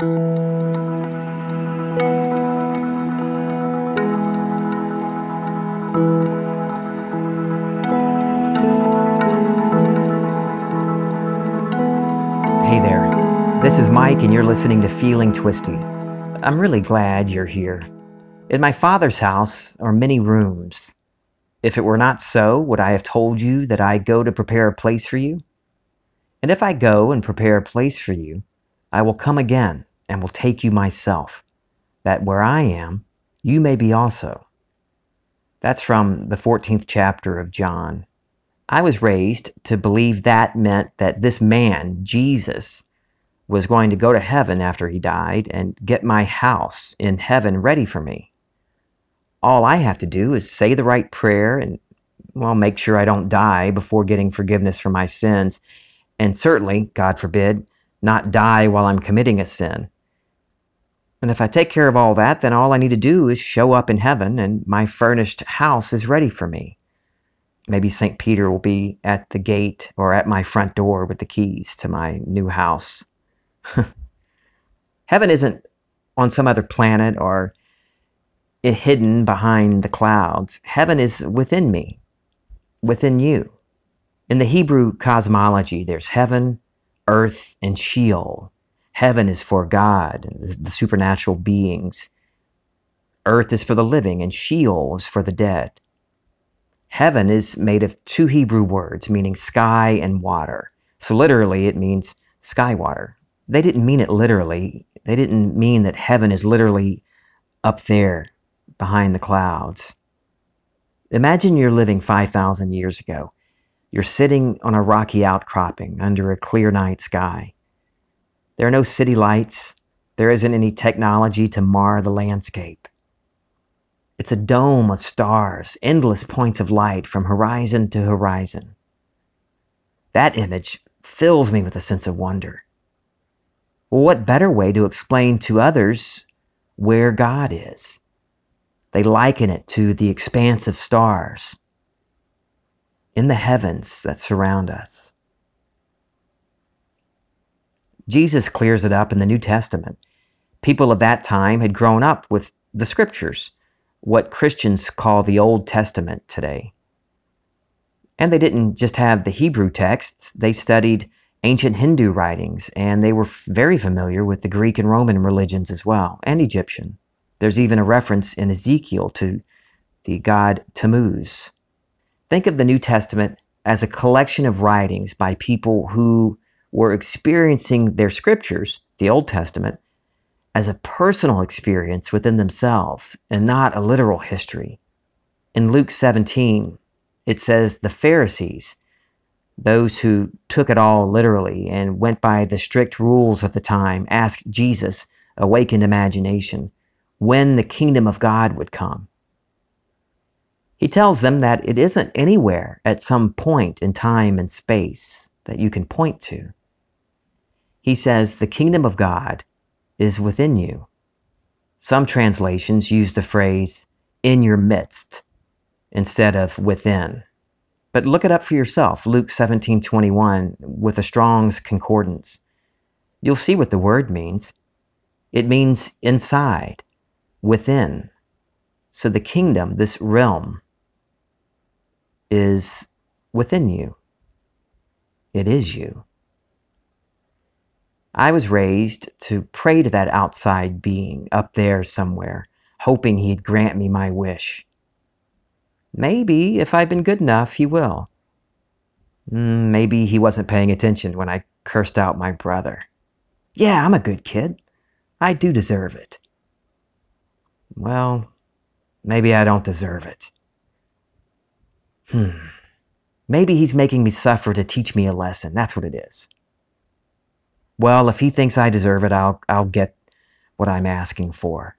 Hey there, this is Mike, and you're listening to Feeling Twisty. I'm really glad you're here. In my father's house are many rooms. If it were not so, would I have told you that I go to prepare a place for you? And if I go and prepare a place for you, I will come again and will take you myself, that where I am, you may be also. That's from the 14th chapter of John. I was raised to believe that meant that this man, Jesus, was going to go to heaven after he died and get my house in heaven ready for me. All I have to do is say the right prayer and, well, make sure I don't die before getting forgiveness for my sins, and certainly, God forbid, not die while I'm committing a sin. And if I take care of all that, then all I need to do is show up in heaven and my furnished house is ready for me. Maybe St. Peter will be at the gate or at my front door with the keys to my new house. Heaven isn't on some other planet or hidden behind the clouds. Heaven is within me, within you. In the Hebrew cosmology, there's heaven, earth, and Sheol. Heaven is for God, and the supernatural beings. Earth is for the living, and Sheol is for the dead. Heaven is made of two Hebrew words meaning sky and water. So literally, it means sky water. They didn't mean it literally. They didn't mean that heaven is literally up there behind the clouds. Imagine you're living 5,000 years ago. You're sitting on a rocky outcropping under a clear night sky. There are no city lights. There isn't any technology to mar the landscape. It's a dome of stars, endless points of light from horizon to horizon. That image fills me with a sense of wonder. Well, what better way to explain to others where God is? They liken it to the expanse of stars in the heavens that surround us. Jesus clears it up in the New Testament. People of that time had grown up with the scriptures what Christians call the Old Testament today. And they didn't just have the Hebrew texts, they studied ancient Hindu writings, and they were very familiar with the Greek and Roman religions as well, and Egyptian. There's even a reference in Ezekiel to the god Tammuz. Think of the New Testament as a collection of writings by people who were experiencing their scriptures, the Old Testament, as a personal experience within themselves and not a literal history. In Luke 17, it says the Pharisees, those who took it all literally and went by the strict rules of the time, asked Jesus, awakened imagination, when the kingdom of God would come. He tells them that it isn't anywhere at some point in time and space that you can point to. He says the kingdom of God is within you. Some translations use the phrase in your midst instead of within. But look it up for yourself, Luke 17:21 with a Strong's concordance. You'll see what the word means. It means inside, within. So the kingdom, this realm is within you. It is you. I was raised to pray to that outside being up there somewhere, hoping he'd grant me my wish. Maybe, if I've been good enough, he will. Mm, maybe he wasn't paying attention when I cursed out my brother. Yeah, I'm a good kid. I do deserve it. Well, maybe I don't deserve it. Hmm. Maybe he's making me suffer to teach me a lesson. That's what it is well, if he thinks I deserve it, I'll, I'll get what I'm asking for.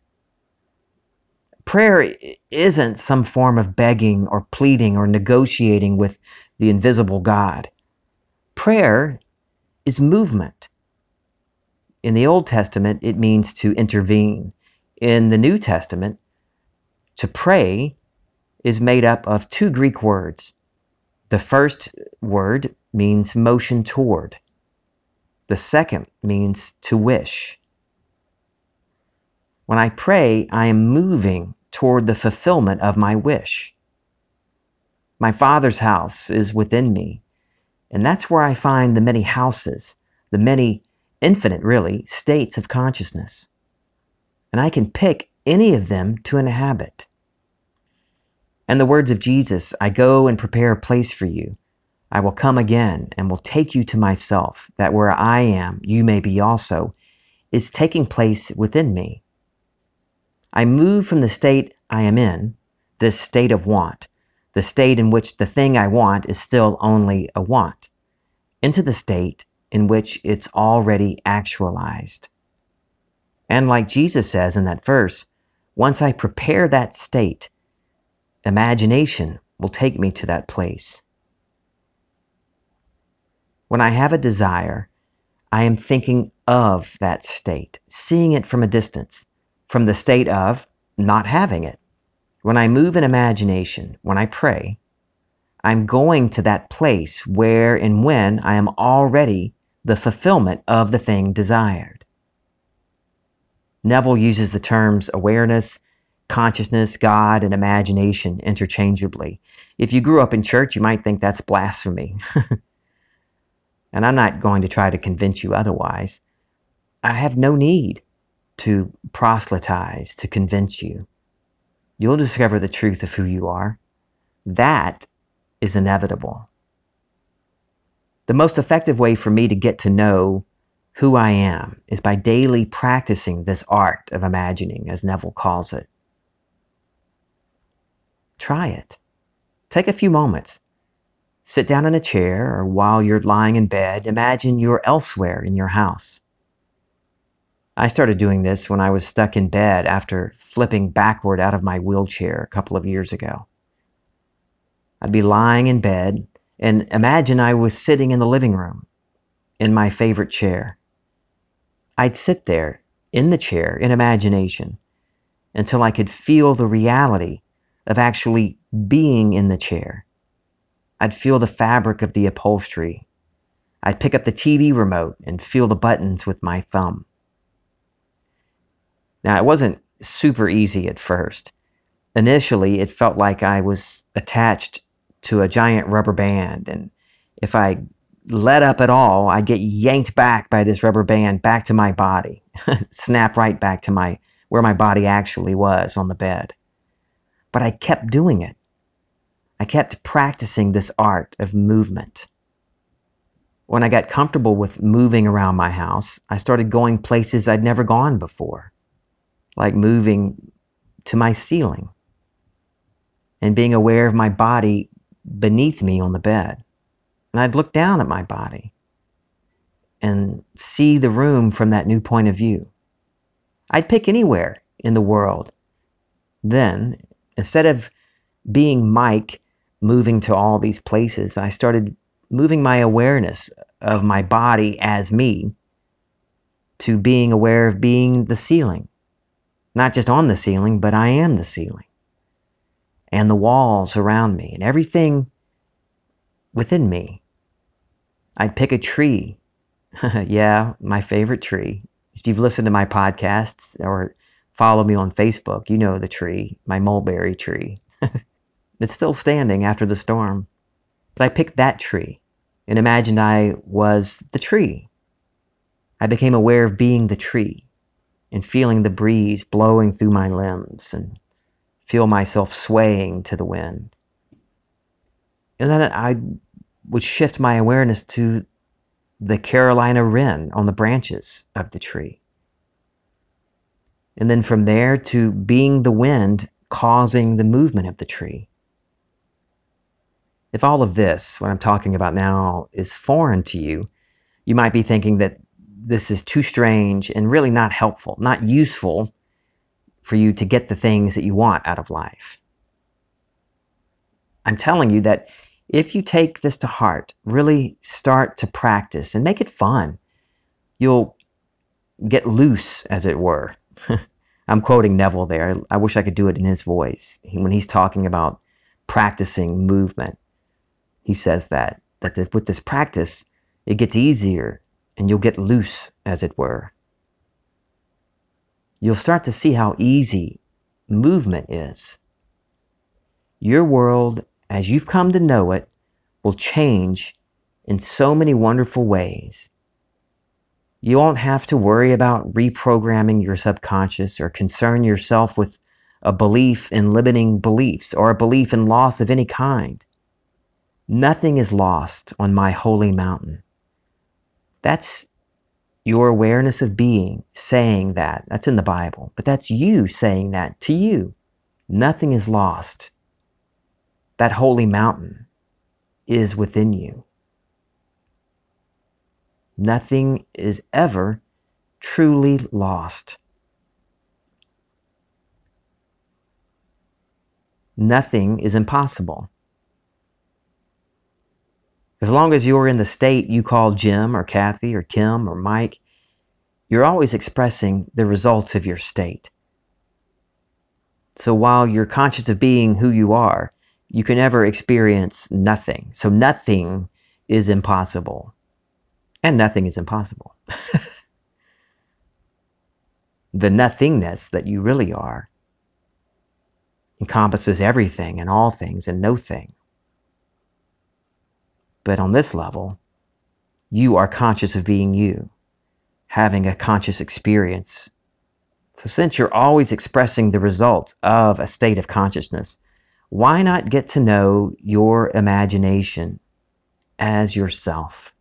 Prayer isn't some form of begging or pleading or negotiating with the invisible God. Prayer is movement. In the Old Testament, it means to intervene. In the New Testament, to pray is made up of two Greek words. The first word means motion toward. The second means to wish. When I pray, I am moving toward the fulfillment of my wish. My Father's house is within me, and that's where I find the many houses, the many infinite, really, states of consciousness. And I can pick any of them to inhabit. And the words of Jesus, I go and prepare a place for you. I will come again and will take you to myself, that where I am, you may be also, is taking place within me. I move from the state I am in, this state of want, the state in which the thing I want is still only a want, into the state in which it's already actualized. And like Jesus says in that verse, once I prepare that state, imagination will take me to that place. When I have a desire, I am thinking of that state, seeing it from a distance, from the state of not having it. When I move in imagination, when I pray, I'm going to that place where and when I am already the fulfillment of the thing desired. Neville uses the terms awareness, consciousness, God, and imagination interchangeably. If you grew up in church, you might think that's blasphemy. and I'm not going to try to convince you otherwise. I have no need to proselytize, to convince you. You'll discover the truth of who you are. That is inevitable. The most effective way for me to get to know who I am is by daily practicing this art of imagining, as Neville calls it. Try it. Take a few moments. Sit down in a chair or while you're lying in bed, imagine you're elsewhere in your house. I started doing this when I was stuck in bed after flipping backward out of my wheelchair a couple of years ago. I'd be lying in bed and imagine I was sitting in the living room in my favorite chair. I'd sit there in the chair in imagination until I could feel the reality of actually being in the chair. I'd feel the fabric of the upholstery. I'd pick up the TV remote and feel the buttons with my thumb. Now, it wasn't super easy at first. Initially, it felt like I was attached to a giant rubber band, and if I let up at all, I'd get yanked back by this rubber band back to my body, snap right back to my where my body actually was on the bed. But I kept doing it. I kept practicing this art of movement. When I got comfortable with moving around my house, I started going places I'd never gone before like moving to my ceiling and being aware of my body beneath me on the bed. And I'd look down at my body and see the room from that new point of view. I'd pick anywhere in the world. Then, instead of being Mike moving to all these places, I started moving my awareness of my body as me to being aware of being the ceiling not just on the ceiling, but I am the ceiling. And the walls around me and everything within me. I'd pick a tree. yeah, my favorite tree. If you've listened to my podcasts or follow me on Facebook, you know the tree, my mulberry tree. It's still standing after the storm. But I picked that tree and imagined I was the tree. I became aware of being the tree and feeling the breeze blowing through my limbs and feel myself swaying to the wind. And then I would shift my awareness to the Carolina wren on the branches of the tree. And then from there to being the wind causing the movement of the tree. If all of this, what I'm talking about now, is foreign to you, you might be thinking that this is too strange and really not helpful, not useful for you to get the things that you want out of life. I'm telling you that if you take this to heart, really start to practice and make it fun, you'll get loose, as it were. I'm quoting Neville there. I wish I could do it in his voice. When he's talking about practicing movement, he says that, that with this practice, it gets easier and you'll get loose, as it were. you'll start to see how easy movement is. Your world, as you've come to know it, will change in so many wonderful ways. You won't have to worry about reprogramming your subconscious or concern yourself with a belief in limiting beliefs or a belief in loss of any kind. Nothing is lost on my holy mountain. That's your awareness of being saying that. That's in the Bible, but that's you saying that to you. Nothing is lost. That holy mountain is within you. Nothing is ever truly lost. Nothing is impossible. As long as you're in the state you call Jim or Kathy or Kim or Mike, you're always expressing the results of your state. So while you're conscious of being who you are, you can never experience nothing. So nothing is impossible and nothing is impossible. the nothingness that you really are encompasses everything and all things and no thing. But on this level, you are conscious of being you, having a conscious experience. So, since you're always expressing the results of a state of consciousness, why not get to know your imagination as yourself?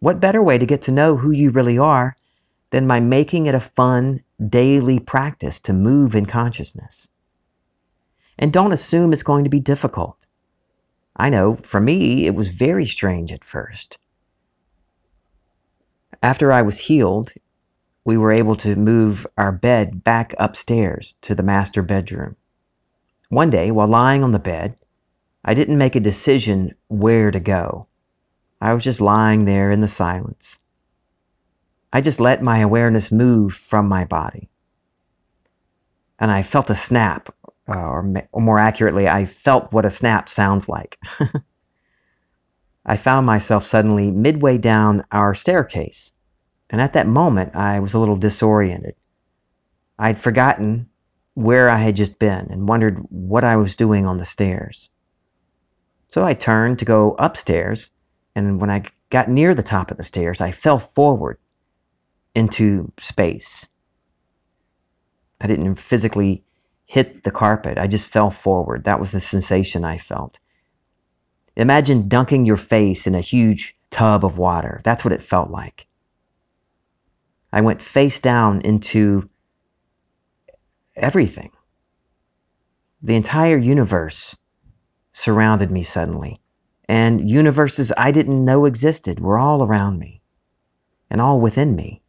What better way to get to know who you really are than by making it a fun daily practice to move in consciousness? And don't assume it's going to be difficult. I know for me, it was very strange at first. After I was healed, we were able to move our bed back upstairs to the master bedroom. One day, while lying on the bed, I didn't make a decision where to go. I was just lying there in the silence. I just let my awareness move from my body. And I felt a snap, uh, or, or more accurately, I felt what a snap sounds like. I found myself suddenly midway down our staircase. And at that moment, I was a little disoriented. I'd forgotten where I had just been and wondered what I was doing on the stairs. So I turned to go upstairs and when I got near the top of the stairs, I fell forward into space. I didn't physically hit the carpet, I just fell forward. That was the sensation I felt. Imagine dunking your face in a huge tub of water. That's what it felt like. I went face down into everything. The entire universe surrounded me suddenly and universes I didn't know existed were all around me and all within me.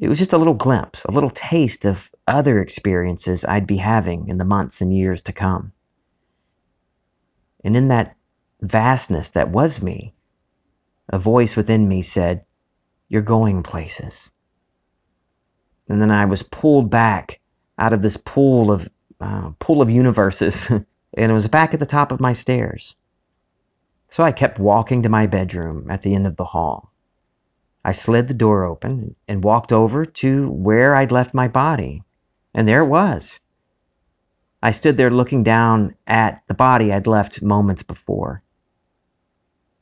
It was just a little glimpse, a little taste of other experiences I'd be having in the months and years to come. And in that vastness that was me, a voice within me said, You're going places. And then I was pulled back out of this pool of uh, pool of universes and it was back at the top of my stairs. So I kept walking to my bedroom at the end of the hall. I slid the door open and walked over to where I'd left my body, and there it was. I stood there looking down at the body I'd left moments before.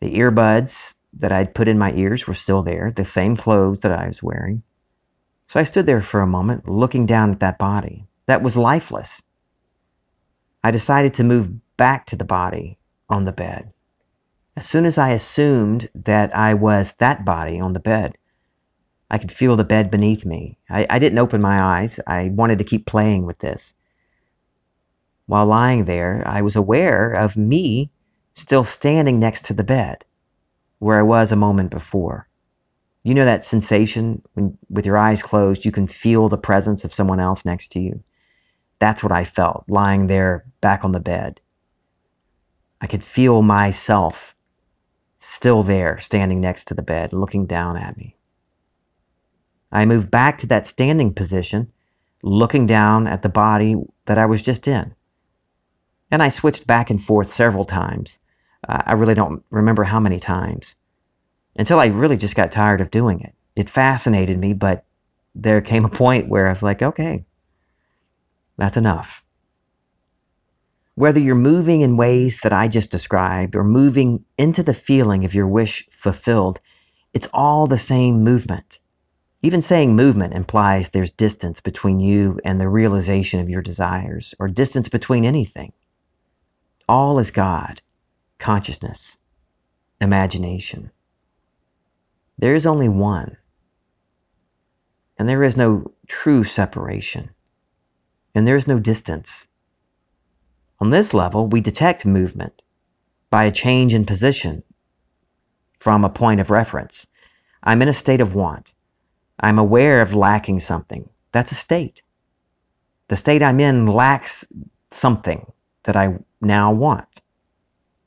The earbuds that I'd put in my ears were still there, the same clothes that I was wearing. So I stood there for a moment, looking down at that body that was lifeless. I decided to move back to the body on the bed. As soon as I assumed that I was that body on the bed, I could feel the bed beneath me. I, I didn't open my eyes. I wanted to keep playing with this. While lying there, I was aware of me still standing next to the bed where I was a moment before. You know that sensation when, with your eyes closed, you can feel the presence of someone else next to you? That's what I felt lying there back on the bed. I could feel myself still there, standing next to the bed, looking down at me. I moved back to that standing position, looking down at the body that I was just in. And I switched back and forth several times. Uh, I really don't remember how many times, until I really just got tired of doing it. It fascinated me, but there came a point where I was like, okay, that's enough. Whether you're moving in ways that I just described or moving into the feeling of your wish fulfilled, it's all the same movement. Even saying movement implies there's distance between you and the realization of your desires, or distance between anything. All is God, consciousness, imagination. There is only one, and there is no true separation, and there is no distance. On this level, we detect movement by a change in position from a point of reference. I'm in a state of want. I'm aware of lacking something. That's a state. The state I'm in lacks something that I now want.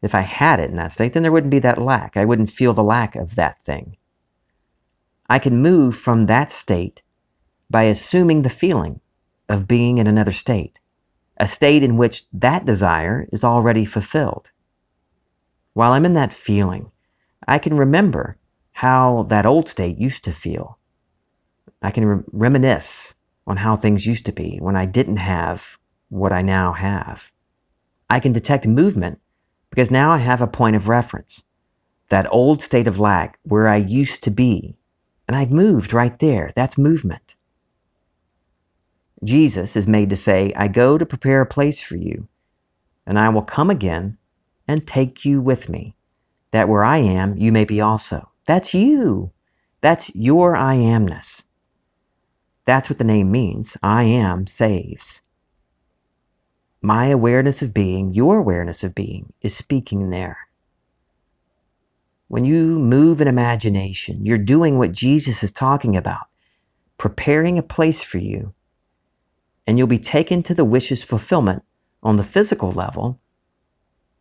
If I had it in that state, then there wouldn't be that lack. I wouldn't feel the lack of that thing. I can move from that state by assuming the feeling of being in another state, a state in which that desire is already fulfilled. While I'm in that feeling, I can remember how that old state used to feel. I can re- reminisce on how things used to be when I didn't have what I now have. I can detect movement because now I have a point of reference, that old state of lack where I used to be, and I've moved right there. That's movement. Jesus is made to say, I go to prepare a place for you, and I will come again and take you with me, that where I am, you may be also. That's you. That's your I amness. That's what the name means. I am saves. My awareness of being, your awareness of being, is speaking there. When you move in imagination, you're doing what Jesus is talking about, preparing a place for you, and you'll be taken to the wish's fulfillment on the physical level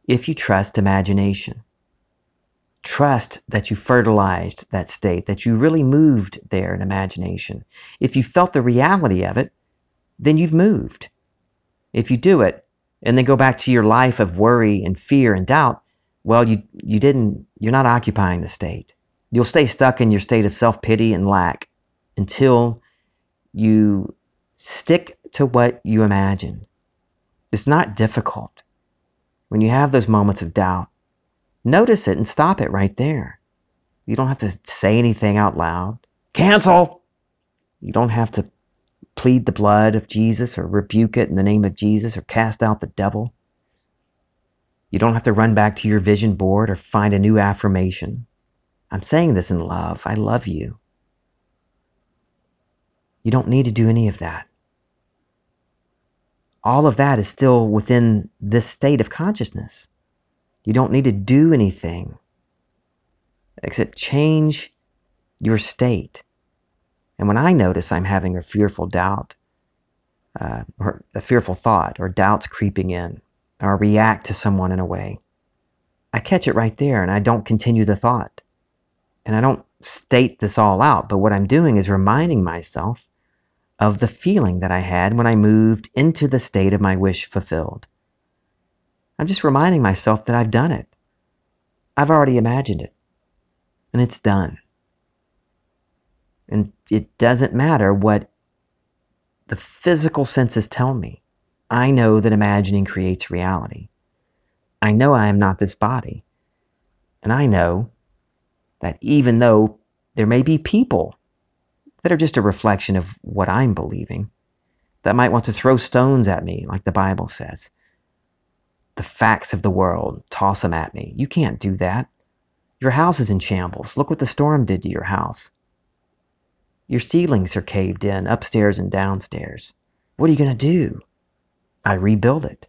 if you trust imagination. Trust that you fertilized that state, that you really moved there in imagination. If you felt the reality of it, then you've moved. If you do it and then go back to your life of worry and fear and doubt, well, you, you didn't, you're not occupying the state. You'll stay stuck in your state of self pity and lack until you stick to what you imagine. It's not difficult. When you have those moments of doubt, notice it and stop it right there. You don't have to say anything out loud. Cancel! You don't have to plead the blood of Jesus or rebuke it in the name of Jesus or cast out the devil. You don't have to run back to your vision board or find a new affirmation. I'm saying this in love. I love you. You don't need to do any of that. All of that is still within this state of consciousness. You don't need to do anything except change your state. And when I notice I'm having a fearful doubt, uh, or a fearful thought, or doubts creeping in, or react to someone in a way, I catch it right there and I don't continue the thought. And I don't state this all out, but what I'm doing is reminding myself of the feeling that I had when I moved into the state of my wish fulfilled. I'm just reminding myself that I've done it. I've already imagined it, and it's done. And it doesn't matter what the physical senses tell me. I know that imagining creates reality. I know I am not this body. And I know that even though there may be people that are just a reflection of what I'm believing, that might want to throw stones at me, like the Bible says, the facts of the world, toss them at me. You can't do that. Your house is in shambles. Look what the storm did to your house. Your ceilings are caved in upstairs and downstairs. What are you going to do? I rebuild it.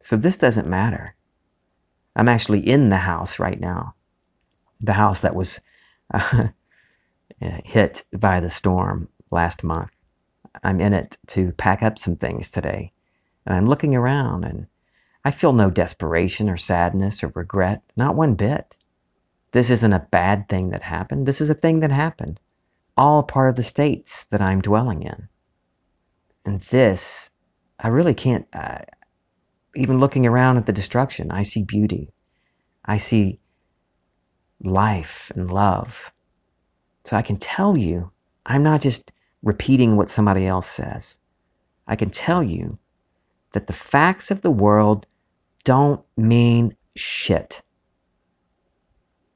So this doesn't matter. I'm actually in the house right now. The house that was uh, hit by the storm last month. I'm in it to pack up some things today. And I'm looking around and I feel no desperation or sadness or regret, not one bit. This isn't a bad thing that happened. This is a thing that happened all part of the states that I'm dwelling in. And this, I really can't, uh, even looking around at the destruction, I see beauty. I see life and love. So I can tell you, I'm not just repeating what somebody else says. I can tell you that the facts of the world don't mean shit.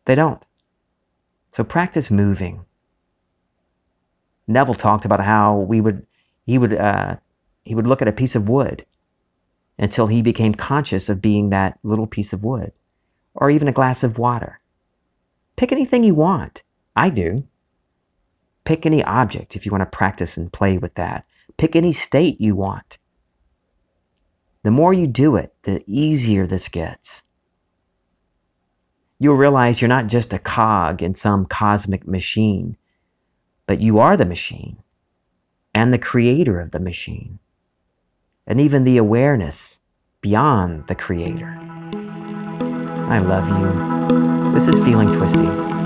They don't. So practice moving. Neville talked about how we would he would uh, he would look at a piece of wood until he became conscious of being that little piece of wood, or even a glass of water. Pick anything you want. I do. Pick any object if you want to practice and play with that. Pick any state you want. The more you do it, the easier this gets. You'll realize you're not just a cog in some cosmic machine, but you are the machine and the creator of the machine, and even the awareness beyond the creator. I love you. This is Feeling Twisty.